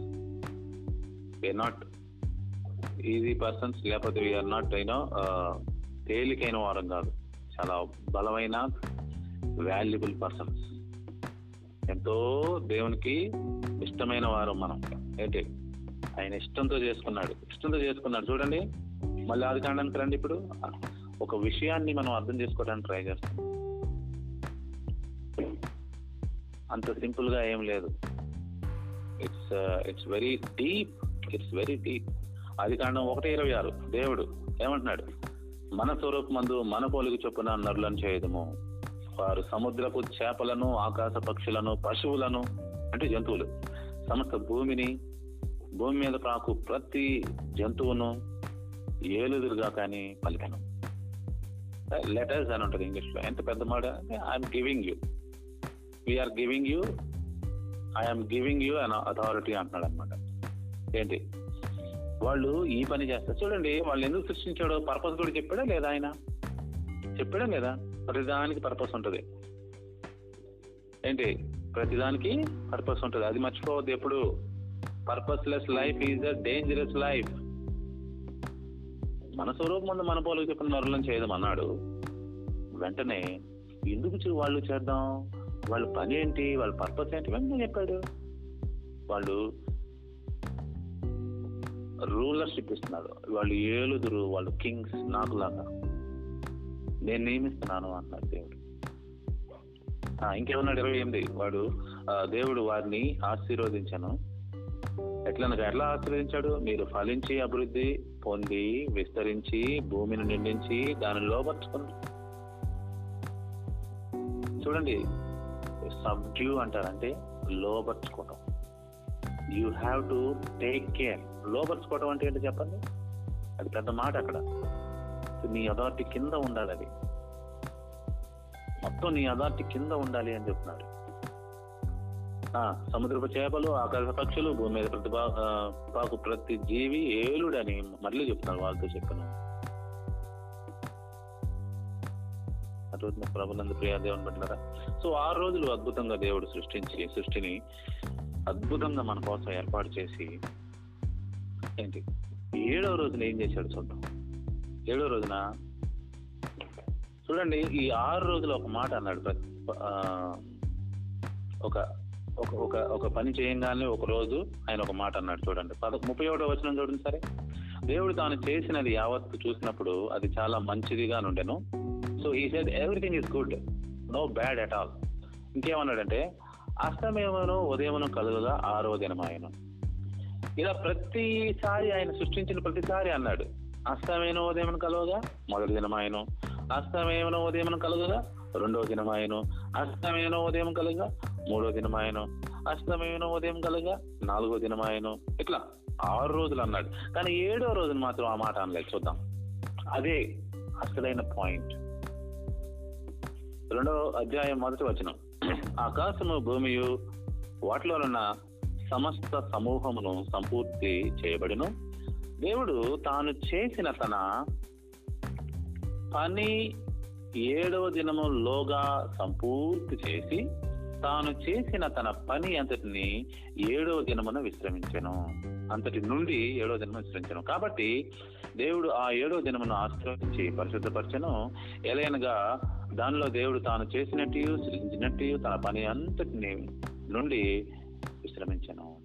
we not easy persons లేకపోతే వీఆర్ నాట్ అయినా తేలికైన వారం కాదు. చాలా బలమైన వాల్యుబుల్ పర్సన్స్ ఎంతో దేవునికి ఇష్టమైన వారు మనం. ఏంటి? ఆయన ఇష్టంతో చేసుకున్నాడు. ఇష్టంతో చేసుకున్నాడు. చూడండి. మళ్ళీ ఆది కాండానికి రండి ఇప్పుడు. ఒక విషయాన్ని మనం అర్థం చేసుకోవడానికి ట్రై చేస్తాం. అంత సింపుల్గా ఏం లేదు. It's it's very deep it's very deep అది కాండం ఒకటి ఇరవై ఆరు. దేవుడు ఏమంటున్నాడు? మన స్వరూపమందు మన పోలికి చొప్పున నరులను చేయదము. వారు సముద్రపు చేపలను ఆకాశ పక్షులను పశువులను అంటే జంతువులు సమస్త భూమిని భూమి మీద పాకు ప్రతి జంతువును ఏలుదురుగా కానీ పలికను. లెటర్స్ అని ఉంటుంది ఇంగ్లీష్లో. ఎంత పెద్ద మాట? అంటే I'm giving you we are giving you I'm giving you an authority అంటున్నాడు అనమాట ఏంటి? వాళ్ళు ఈ పని చేస్తారు. చూడండి వాళ్ళు ఎందుకు సృష్టించాడో పర్పస్ కూడా చెప్పాడా లేదా ఆయన? చెప్పాడా లేదా? ప్రతిదానికి పర్పస్ ఉంటుంది. ఏంటి? ప్రతిదానికి పర్పస్ ఉంటుంది. అది మర్చిపోవద్దు ఎప్పుడు. Purposeless life is a dangerous life మన స్వరూపం ముందు మన పోలకు చెప్పిన నరులను చేయడం అన్నాడు వెంటనే ఎందుకు వాళ్ళు చేద్దాం? వాళ్ళ పని ఏంటి? వాళ్ళ పర్పస్ ఏంటి? వెంటనే చెప్పాడు. వాళ్ళు రూలర్షిప్ ఇస్తున్నారు. వాళ్ళు ఏలుదురు వాళ్ళు కింగ్స్ నాకు లాగా నేను నియమిస్తున్నాను అన్నాడు దేవుడు. ఇంకేమన్నాడు? ఇరవై ఎనిమిది. వాడు దేవుడు వారిని ఆశీర్వదించాను. ఎట్లనగా ఎట్లా ఆశీర్వదించాడు? మీరు ఫలించి అభివృద్ధి పొంది విస్తరించి భూమిని నిండించి దానిని లోపరుచుకుని చూడండి సబ్డ్యూ అంటారంటే లోపరుచుకోవటం you have to take care లోపరుచుకోవటం అంటే ఏంటో చెప్పండి? అది పెద్ద మాట అక్కడ. నీ అథారిటీ కింద ఉండాలి అది. మొత్తం నీ అథారిటీ కింద ఉండాలి అని చెప్తున్నాడు ఆ, సముద్రపు చేపలు ఆకాశ పక్షులు భూమి మీద ప్రతి పాకు ప్రతి జీవి ఏలుడని మళ్ళీ చెప్తున్నాడు వాళ్ళతో చెప్పను. అటువంటి ప్రభునందు ప్రియా దేవుని సో ఆరు రోజులు అద్భుతంగా దేవుడు సృష్టించి సృష్టిని అద్భుతంగా మన కోసం ఏర్పాటు చేసి ఏంటి? ఏడవ రోజున ఏం చేశాడు చూద్దాం. ఏడవ రోజున? చూడండి ఈ ఆరు రోజులు ఒక మాట అన్నాడు ఒక ఒక ఒక ఒక పని చేయంగానే ఒక రోజు ఆయన ఒక మాట అన్నాడు చూడండి. పద ముప్పై ఒకటో వచ్చిన చూడండి సరే. దేవుడు తాను చేసినది యావత్తు చూసినప్పుడు అది చాలా మంచిదిగా నుండెను. So he said everything is good no bad at all ఇంకేమన్నాడంటే అస్తమేమను ఉదయమును కలుగుగా ఆరో దినమాయను. ఇలా ప్రతిసారి ఆయన సృష్టించిన ప్రతిసారి అన్నాడు. అస్తమైన ఉదయం కలుగుగా మొదటి దినం ఆయన అస్తమైన ఉదయం కలుగుగా రెండవ దినం ఆయన అస్తమైన ఉదయం కలుగా మూడో దినం ఆయన అస్తమైన ఉదయం కలుగా నాలుగో దినం ఆయన ఇట్లా ఆరు రోజులు అన్నాడు. కానీ ఏడో రోజున మాత్రం ఆ మాట అనలేదు. చూద్దాం. అదే అసలైన పాయింట్. రెండో అధ్యాయం మొదటి వచనం. [CLEARS THROAT] ఆకాశము భూమియు వాటిలోనున్న సమస్త సమూహమును సంపూర్తి చేయబడిను. దేవుడు తాను చేసిన తన పని ఏడవ దినములోగా సంపూర్తి చేసి తాను చేసిన తన పని అంతటిని ఏడవ దినమున విశ్రమించెను. అంతటి నుండి ఏడవ దినము విశ్రమించను. కాబట్టి దేవుడు ఆ ఏడవ దినమును ఆశ్రయించి పరిశుద్ధపరచను. ఎలయనగా దానిలో దేవుడు తాను చేసినట్టు సృజించినట్టు తన పని అంతటిని నుండి విశ్రమించను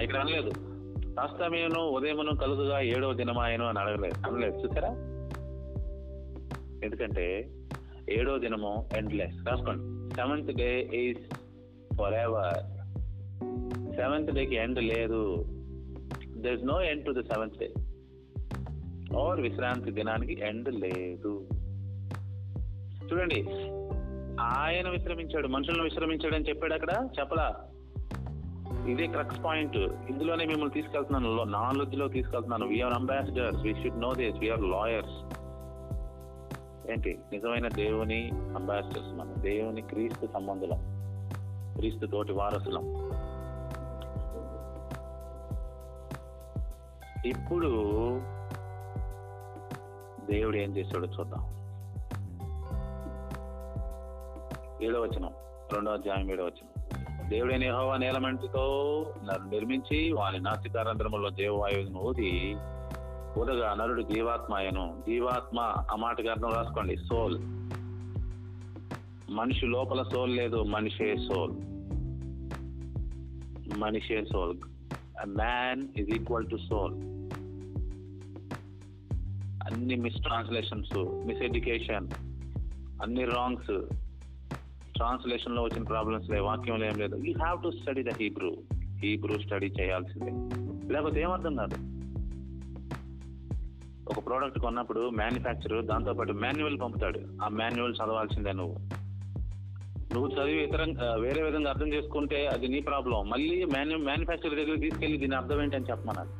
ఇక్కడ అనలేదు. అస్తమయను ఉదయమును కలుగుగా ఏడవ దినమాయను అని అడగలేదు. అనలేదు. చూసారా? ఎందుకంటే ఏడో దినము ఎండ్లెస్ రాసుకోండి. Seventh day is forever seventh డేకి ఎండ్ లేదు. There is no end to the seventh day or విశ్రాంతి దినానికి ఎండ్ లేదు. చూడండి. ఆయన విశ్రమించాడు మనుషులను విశ్రమించాడు అని చెప్పాడు అక్కడ? చెప్పలా? ఇదే క్రక్స్ పాయింట్ ఇందులోనే మిమ్మల్ని తీసుకెళ్తున్నాను. నాలెడ్జ్లో తీసుకెళ్తున్నాను. We are ambassadors we should know this we are lawyers ఏంటి? నిజమైన దేవుని అంబాసిడర్స్ మనం. దేవుని క్రీస్తు సంబంధులం. క్రీస్తు తోటి వారసులం. ఇప్పుడు దేవుడు ఏం చేశాడో చూద్దాం. ఏడవచనం రెండవ రెండో అధ్యాయం ఏడో దేవుడైన యెహోవా నేలమంటితో నన్ను నిర్మించి వాని నాస్తికారంధ్రములో జీవవాయువును ఊది. ఊదగా నరుడు జీవాత్మయను జీవాత్మ ఆ మాటకి రాసుకోండి. సోల్. మనిషి లోపల సోల్ లేదు మనిషే సోల్. మనిషే soul. Man is equal to soul అన్ని మిస్ ట్రాన్స్లేషన్స్ మిస్ ఎడ్యుకేషన్ అన్ని రాంగ్స్ ట్రాన్స్లేషన్లో వచ్చిన ప్రాబ్లమ్స్ లేవు వాక్యంలో ఏం లేదు. You have to study the Hebrew Hebrew study చేయాల్సిందే. లేకపోతే ఏమర్థం కాదు? ఒక ప్రోడక్ట్ కొన్నప్పుడు మ్యానుఫ్యాక్చర్ దాంతో పాటు మాన్యువల్ పంపుతాడు. ఆ మాన్యువల్ చదవాల్సిందే నువ్వు. నువ్వు చదివి ఇతర వేరే విధంగా అర్థం చేసుకుంటే అది నీ ప్రాబ్లం మళ్ళీ మాన్యు మ్యానుఫ్యాక్చర్ దగ్గర తీసుకెళ్ళి దీని అర్థం ఏంటని చెప్పమన్నారు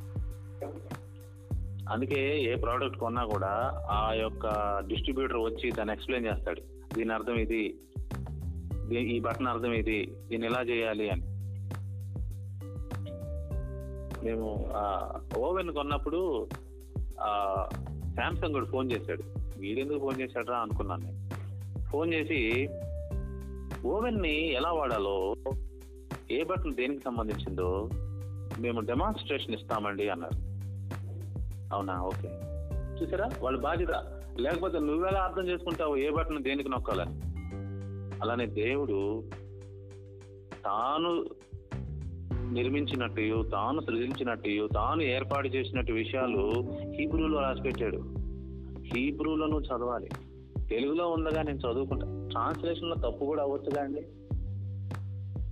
అందుకే ఏ ప్రోడక్ట్ కొన్నా కూడా ఆ యొక్క డిస్ట్రిబ్యూటర్ వచ్చి దాన్ని ఎక్స్ప్లెయిన్ చేస్తాడు. దీని అర్థం ఇది. ఈ బటన్ అర్థం ఇది దీన్ని ఎలా చేయాలి అని. మేము ఓవెన్ కొన్నప్పుడు శాంసంగ్ కూడా ఫోన్ చేశాడు. వీడెందుకు ఫోన్ చేశాడ్రా అనుకున్నాను నేను. ఫోన్ చేసి ఓవెన్ని ఎలా వాడాలో ఏ బటన్ దేనికి సంబంధించిందో మేము డెమాన్స్ట్రేషన్ ఇస్తామండి అన్నారు. అవునా? ఓకే. చూసారా? వాళ్ళ బాధ్యత. లేకపోతే నువ్వెలా అర్థం చేసుకుంటావు ఏ బటన్ దేనికి నొక్కాలని? అలానే దేవుడు తాను నిర్మించినట్టు తాను సృజించినట్టు తాను ఏర్పాటు చేసినట్టు విషయాలు హీబ్రూలో రాసిపెట్టాడు. హీబ్రూలో నువ్వు చదవాలి. తెలుగులో ఉందగా నేను చదువుకుంటా. ట్రాన్స్లేషన్లో తప్పు కూడా అవ్వచ్చుగా అండి?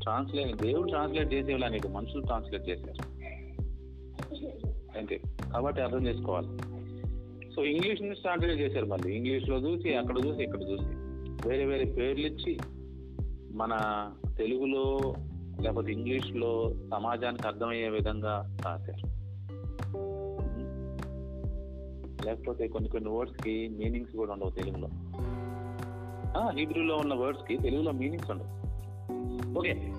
ట్రాన్స్లేషన్ దేవుడు ట్రాన్స్లేట్ చేసేలా నీకు మనుషులు ట్రాన్స్లేట్ చేశారు అంతే. కాబట్టి అర్థం చేసుకోవాలి. సో ఇంగ్లీష్ నుంచి ట్రాన్స్లేట్ చేశారు మళ్ళీ. ఇంగ్లీష్లో చూసి అక్కడ చూసి ఇక్కడ చూసి. వేరే వేరే పేర్లు ఇచ్చి మన తెలుగులో లేకపోతే ఇంగ్లీష్లో సమాజానికి అర్థమయ్యే విధంగా రాశారు. లేకపోతే కొన్ని కొన్ని వర్డ్స్కి మీనింగ్స్ కూడా ఉండవు తెలుగులో. హీబ్రూలో ఉన్న వర్డ్స్కి తెలుగులో మీనింగ్స్ ఉండవు. ఓకే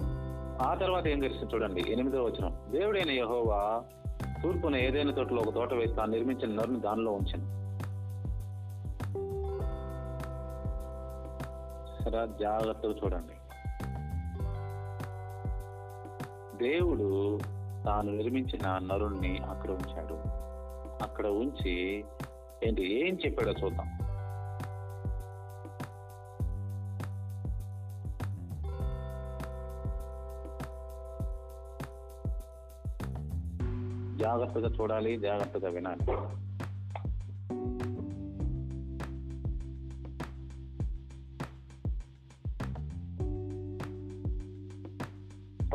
ఆ తర్వాత ఏం తెలుసు చూడండి. ఎనిమిదో వచ్చిన దేవుడైన యహోవా తూర్పున ఏదైనా తోటలో ఒక తోట వేసి తాను నిర్మించిన నరుని దానిలో ఉంచాను. సరే జాగ్రత్తగా చూడండి. దేవుడు తాను నిర్మించిన నరుణ్ణి అక్కడ ఉంచాడు. అక్కడ ఉంచి ఏంటి ఏం చెప్పాడో చూద్దాం. జాగ్రత్తగా చూడాలి జాగ్రత్తగా వినాలి.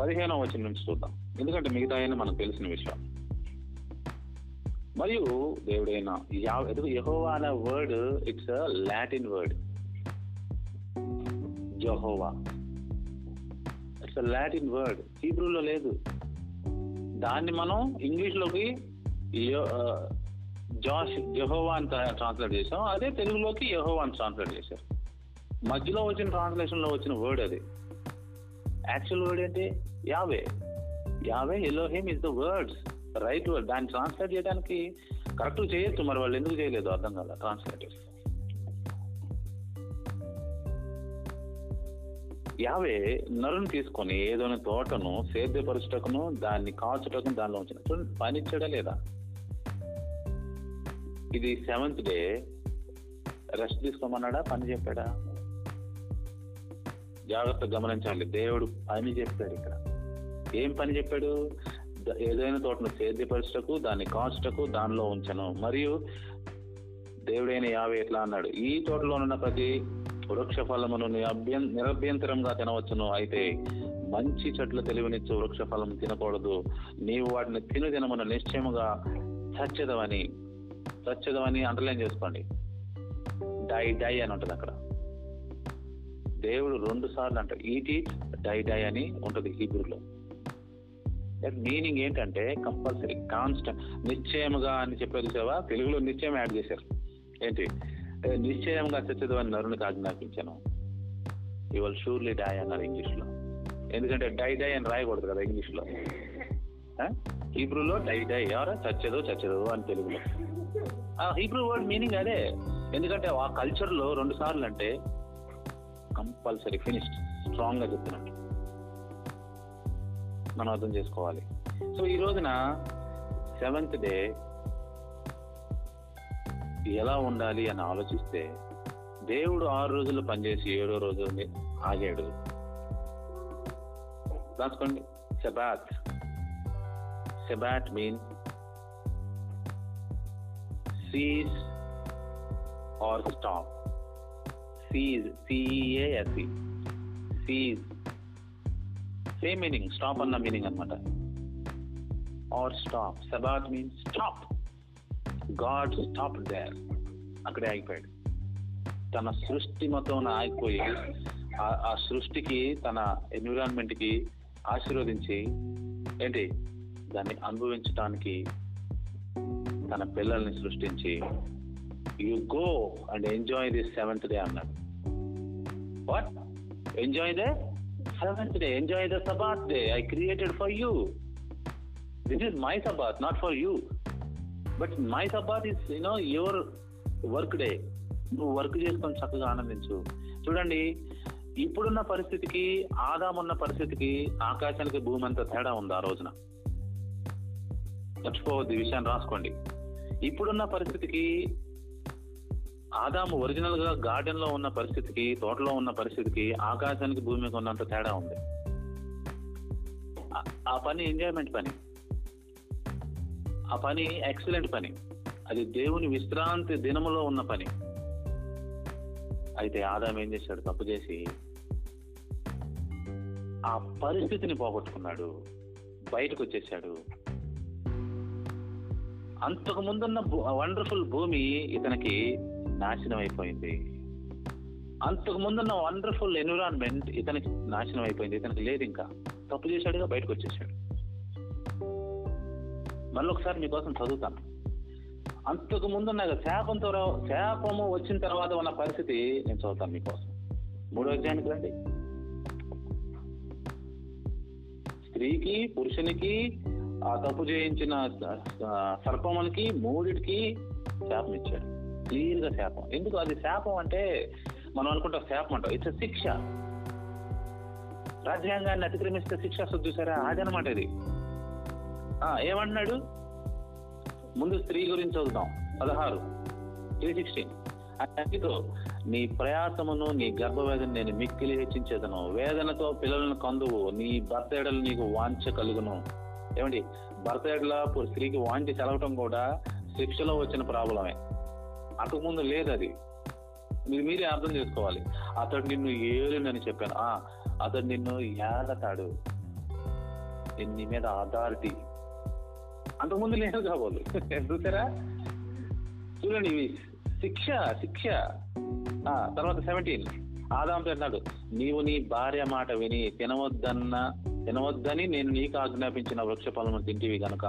పదిహేనవ వచ్చిన నుంచి చూద్దాం. ఎందుకంటే మిగతా అయినా మనకు తెలిసిన విషయం. మరియు దేవుడైన యహోవా అనే word it's Latin word Jehovah it's Latin word హీబ్రూలో లేదు. దాన్ని మనం ఇంగ్లీష్లోకి జాష్ యహోవా అని ట్రాన్స్లేట్ చేసాం అదే తెలుగులోకి యహోవా అని ట్రాన్స్లేట్ చేశారు. మధ్యలో వచ్చిన ట్రాన్స్లేషన్లో వచ్చిన వర్డ్ అది. యాక్చువల్ వర్డ్ ఏంటి? Yahweh. Yahweh Elohim is the words right word దాన్ని ట్రాన్స్లేట్ చేయడానికి కరెక్ట్ చేయొచ్చు మరి వాళ్ళు. ఎందుకు చేయలేదు? అర్థం కదా ట్రాన్స్లేట్ యావే నరుని తీసుకొని ఏదైనా తోటను సేద్యపరచుటకును దాన్ని కాల్చుటకును దానిలో ఉంచిన. చూడండి లేదా? ఇది సెవెంత్ డే రెస్ట్ తీసుకోమన్నాడా? పని చెప్పాడా? జాగ్రత్త గమనించాలి. దేవుడు పని చెప్పాడు ఇక్కడ. ఏం పని చెప్పాడు? ఏదైనా తోటను సేద్యపరచుటకు దాన్ని కాచుటకు దానిలో ఉంచను. మరియు దేవుడైన యావే ఎట్లా అన్నాడు? ఈ తోటలో ఉన్న ప్రతి వృక్ష ఫలమును నిరభ్యంతరంగా తినవచ్చును. అయితే మంచి చెట్లు తెలివినిచ్చు వృక్ష ఫలం తినకూడదు. నీవు వాటిని తిను తినమున నిశ్చయముగా చచ్చదవని చచ్చదవని అండర్లైన్ చేసుకోండి. డై డై అని ఉంటుంది అక్కడ. దేవుడు రెండు సార్లు అంటాడు ఈట్ ఈట్ డై డై అని ఉంటుంది హీబ్రూలో. మీనింగ్ ఏంటంటే కంపల్సరీ కాన్స్టెంట్ నిశ్చయముగా అని చెప్పేది సేవా తెలుగులో నిశ్చయం యాడ్ చేశారు. ఏంటి? నిశ్చయంగా చచ్చదు అని నరునికి ఆజ్ఞాపించాను. యూ విల్ షూర్లీ డై అన్నారు ఇంగ్లీష్లో. ఎందుకంటే డై డై అని రాయకూడదు కదా ఇంగ్లీష్లో. హీబ్రూలో డై డై ఎవరా? చచ్చదు చచ్చదు అని తెలుగులో. ఆ హీబ్రూ వర్డ్ మీనింగ్ అదే. ఎందుకంటే ఆ కల్చర్లో రెండు సార్లు అంటే కంపల్సరీ ఫినిష్డ్ స్ట్రాంగ్గా చెప్తున్నట్టు మనం అర్థం చేసుకోవాలి. సో ఈ రోజున సెవెంత్ డే ఎలా ఉండాలి అని ఆలోచిస్తే దేవుడు ఆరు రోజులు పనిచేసి ఏడో రోజు ఆగాడు. రాసుకోండి. Sabbath Sabbath mean cease or stop cease C A S cease same meaning stop అన్న మీనింగ్ అనమాట or stop Sabbath means stop God stop there అక్కడే ఆగిపోయాడు. తన సృష్టి మొత్తం ఆగిపోయి ఆ- సృష్టికి తన ఎన్విరాన్మెంట్కి ఆశీర్వదించి ఏంటి? దాన్ని అనుభవించడానికి తన పిల్లల్ని సృష్టించి you go and enjoy this seventh day అన్నాడు. What enjoy the seventh enjoy the Sabbath day I created for you this is my Sabbath not for you but my Sabbath is you know your work day నువ్వు work చేసుకొని చక్కగా ఆనందించు. చూడండి ఇప్పుడున్న పరిస్థితికి ఆదామున్న పరిస్థితికి ఆకాశానికి భూమి అంత తేడా ఉంది ఆ రోజున. మర్చిపోవద్దు ఈ విషయాన్ని రాసుకోండి. ఇప్పుడున్న పరిస్థితికి ఆదాము ఒరిజినల్గా గార్డెన్లో ఉన్న పరిస్థితికి తోటలో ఉన్న పరిస్థితికి ఆకాశానికి భూమికి ఉన్నంత తేడా ఉంది. ఆ- పని ఎంజాయ్మెంట్ పని. ఆ పని ఎక్సలెంట్ పని. అది దేవుని విశ్రాంతి దినములో ఉన్న పని. అయితే ఆదాం ఏం చేశాడు? తప్పు చేసి ఆ పరిస్థితిని పోగొట్టుకున్నాడు. బయటకు వచ్చేసాడు. అంతకు ముందున్న వండర్ఫుల్ భూమి ఇతనికి నాశనం అయిపోయింది అంతకు ముందున్న వండర్ఫుల్ ఎన్విరాన్మెంట్ ఇతనికి నాశనం అయిపోయింది ఇతనికి లేదు ఇంకా. తప్పు చేశాడుగా బయటకు వచ్చేసాడు మళ్ళీ ఒకసారి మీకోసం చదువుతాను. అంతకు ముందున్న శాపంతో రా- శాపము వచ్చిన తర్వాత ఉన్న పరిస్థితి నేను చదువుతాను మీకోసం మూడో అధ్యాయానికి రండి. స్త్రీకి పురుషునికి ఆ తప్పు చేయించిన ఆ, సర్పములకి మూడిటికి శాపం ఇచ్చాడు. క్లియర్గా శాపం. ఎందుకు? అది శాపం అంటే మనం అనుకుంటాం శాపం అంటాం. ఇట్స్ శిక్ష. రాజ్యాంగాన్ని అతిక్రమిస్తే శిక్ష వస్తుంది చూసారా? అదనమాట ఇది. ఆ, ఏమంటున్నాడు? ముందు స్త్రీ గురించి చదువుతాం పదహారు. త్రీ సిక్స్టీన్ అన్నితో నీ ప్రయాసమును నీ గర్భవేదన నేను మిక్కిలి హెచ్చించేదను. వేదనతో పిల్లలను కందువు. నీ భర్త ఎడలు నీకు వాంఛ కలుగును. ఏమండి? భర్త ఎడల స్త్రీకి వాంఛ చదవటం కూడా శిక్షలో వచ్చిన ప్రాబ్లమే. అంతకుముందు లేదు అది. మీరు మీరే అర్థం చేసుకోవాలి. అతడు నిన్ను ఏలినని చెప్పాను. ఆ అతడు నిన్ను ఏలతాడు. నీ మీద అథారిటీ అంతకుముందు లేదు కాబోలు. చూసారా? చూడండి ఇవి. శిక్ష శిక్ష. ఆ, తర్వాత సెవెంటీన్ ఆదాంతో అన్నాడు నీవు నీ భార్య మాట విని తినవద్దన్న తినవద్దని నేను నీకు ఆజ్ఞాపించిన వృక్ష ఫలము తింటివి గనుక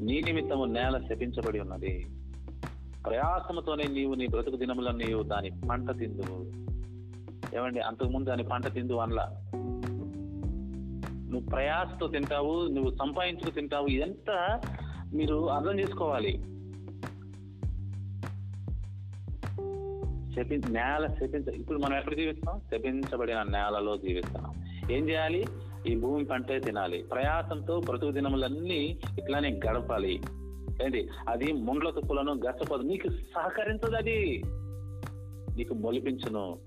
నీ నిమిత్తము నేల శపించబడి ఉన్నది. ప్రయాసముతోనే నీవు నీ బ్రతుకు దినములో నీవు దాని పంట తిందువు. ఏమండి అంతకుముందు దాని పంట తిందు అనలా? నువ్వు ప్రయాసతో తింటావు నువ్వు సంపాదించుకు తింటావు ఇదంతా మీరు అర్థం చేసుకోవాలి. శపి నేల శపించ ఇప్పుడు మనం ఎక్కడ జీవిస్తున్నాం? శపించబడిన నేలలో జీవిస్తున్నాం. ఏం చేయాలి? ఈ భూమి పంటే తినాలి. ప్రయాసంతో బ్రతుకు దినములన్నీ ఇట్లానే గడపాలి. ఏంటి? అది ముండ్ల తుప్పులను గచ్చపోదు. నీకు సహకరించదు అది. నీకు మొలిపించును.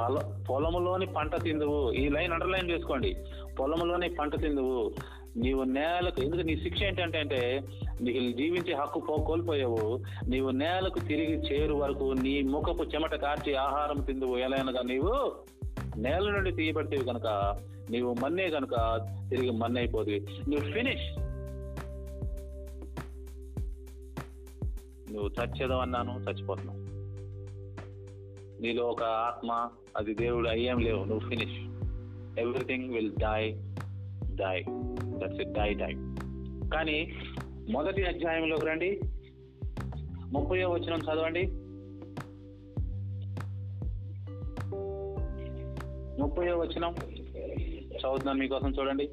పొల పొలములోని పంట తిందువు. ఈ లైన్ అండర్లైన్ చేసుకోండి. పొలములోని పంట తిందువు. నీవు నేలకు ఎందుకు నీ శిక్ష ఏంటంటే అంటే నీకు జీవించే హక్కు పో కోల్పోయావు. నీవు నేలకు తిరిగి చేరు వరకు నీ ముఖపు చెమట కార్చి ఆహారం తిందువు. ఎలాగనగా నీవు? నేల నుండి తీయబడితే కనుక నీవు మన్నే కనుక తిరిగి మన్నైపోతుంది నువ్వు ఫినిష్ నువ్వు చచ్చేదవన్నాను చచ్చిపోతున్నావు. నీలో ఒక ఆత్మ అది దేవుడు అయ్యేం లేవు నువ్వు finish everything will die die that's it die die కానీ మొదటి అధ్యాయంలోకి రండి. ముప్పై వచ్చిన చదవండి. ముప్పై వచనం చదువుతున్నాను మీకోసం చూడండి.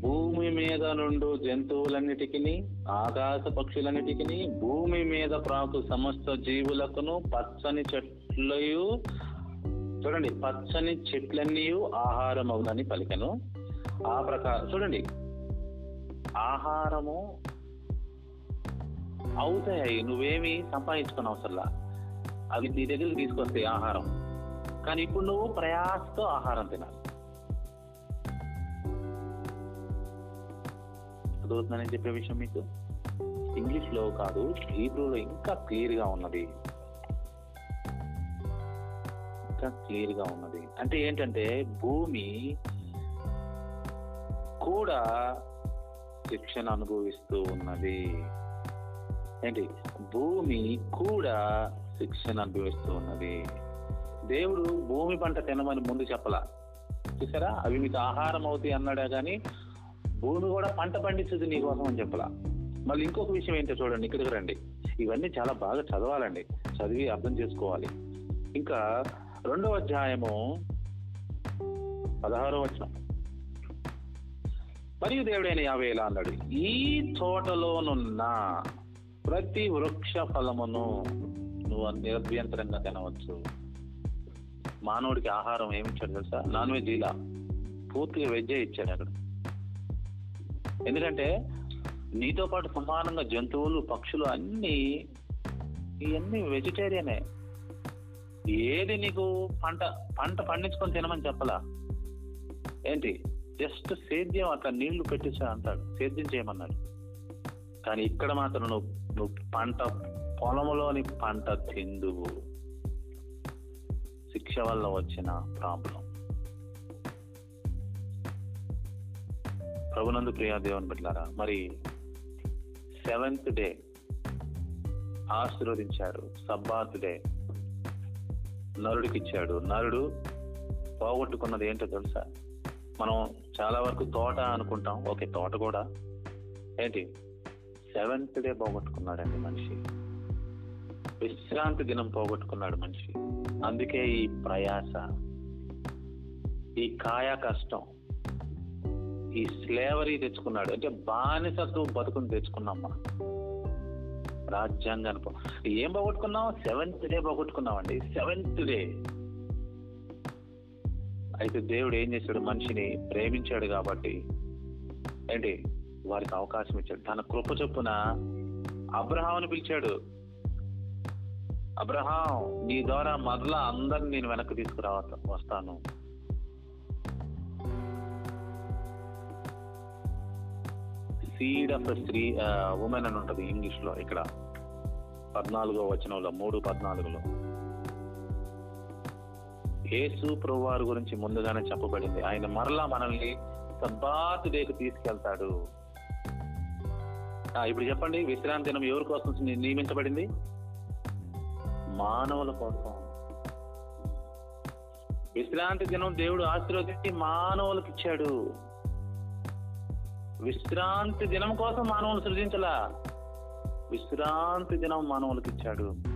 భూమి మీద నుండు జంతువులన్నిటికీ ఆకాశ పక్షులన్నిటికీ భూమి మీద ప్రాకు సమస్త జీవులకును పచ్చని చెట్లయు చూడండి పచ్చని చెట్లన్నీ ఆహారం అవునని పలికను. ఆ ప్రకారం చూడండి ఆహారము అవుతాయి నువ్వేమి సంపాదించుకుని అవసరంలా. అవి నీ దగ్గరికి తీసుకొస్తాయి ఆహారం. కానీ ఇప్పుడు నువ్వు ప్రయాసతో ఆహారం తినాలి. అర్థమవుతుందని చెప్పే విషయం మీకు? ఇంగ్లీష్లో కాదు హీబ్రూలో ఇంకా క్లియర్గా ఉన్నది. ఇంకా క్లియర్గా ఉన్నది. అంటే ఏంటంటే భూమి కూడా శిక్షణ అనుభవిస్తూ ఉన్నది. ఏంటి? భూమి కూడా శిక్షణ అనుభవిస్తూ ఉన్నది. దేవుడు భూమి పంట తినమని ముందు చెప్పలా. చూసారా? అవి మీకు ఆహారం అవుతాయి అన్నాడా కానీ భూమి కూడా పంట పండించదు నీకోసం అని చెప్పలా. మళ్ళీ ఇంకొక విషయం ఏంటో చూడండి ఇక్కడికి రండి. ఇవన్నీ చాలా బాగా చదవాలండి. చదివి అర్థం చేసుకోవాలి. ఇంకా రెండవ అధ్యాయము పదహారో వచనం. మరియు దేవుడైన యాభై ఎలా అన్నాడు ఈ తోటలోనున్న ప్రతి వృక్ష ఫలమును నువ్వు నిరభ్యంతరంగా తినవచ్చు. మానవుడికి ఆహారం ఏమి ఇచ్చాడు తెలుసా? నాన్ వెజ్ ఇలా పూర్తిగా వెజ్జే ఇచ్చాడు అక్కడ ఎందుకంటే నీతో పాటు సమానంగా జంతువులు పక్షులు అన్నీ ఇవన్నీ వెజిటేరియనే ఏది నీకు పంట పంట పండించుకొని తినమని చెప్పలా? ఏంటి? జస్ట్ సేద్యం అట్లా నీళ్ళు పెట్టేసా అంటాడు. సేద్యం చేయమన్నాడు. కానీ ఇక్కడ మాత్రం నువ్వు నువ్వు పంట పొలంలోని పంట తిందువు. శిక్ష వల్ల వచ్చిన ప్రాబ్లం. ప్రభునందు ప్రియా దేవుని బిడ్డారా మరి సెవెంత్ డే ఆశీర్వదించాడు సబ్బాత్ డే నరుడికి ఇచ్చాడు నరుడు పోగొట్టుకున్నది ఏంటో తెలుసా? మనం చాలా వరకు తోట అనుకుంటాం. ఓకే తోట కూడా. ఏంటి? సెవెంత్ డే పోగొట్టుకున్నాడండి మనిషి. విశ్రాంతి దినం పోగొట్టుకున్నాడు మనిషి. అందుకే ఈ ప్రయాస ఈ కాయ కష్టం ఈ స్లేవరీ తెచ్చుకున్నాడు. అంటే బానిసత్వం బతుకుని తెచ్చుకున్నాం మనం రాజ్యాంగాన్ని ఏం పోగొట్టుకున్నాం సెవెంత్ డే పోగొట్టుకున్నామండి సెవెంత్ డే అయితే దేవుడు ఏం చేశాడు? మనిషిని ప్రేమించాడు కాబట్టి ఏంటి? వారికి అవకాశం ఇచ్చాడు. తన కృప చొప్పున అబ్రహాంని పిలిచాడు. అబ్రహాం నీ ద్వారా మరలా అందరిని నేను వెనక్కి తీసుకురావ వస్తాను. సీడ్ ఆఫ్ స్త్రీ ఉమెన్ అని ఉంటుంది ఇంగ్లీష్లో ఇక్కడ. పద్నాలుగో వచనంలో మూడు పద్నాలుగులో. యేసు ప్రభువారి గురించి ముందుగానే చెప్పబడింది. ఆయన మరలా మనల్ని సబ్బాతు డేకు తీసుకెళ్తాడు. ఇప్పుడు చెప్పండి విశ్రాంతి దినం ఎవరి కోసం నియమించబడింది? మానవుల కోసం. విశ్రాంతి దినం దేవుడు ఆశీర్వదించి మానవులకు ఇచ్చాడు. విశ్రాంతి దినం కోసం మానవులు సృజించలా. విశ్రాంతి దినం మానవులకు ఇచ్చాడు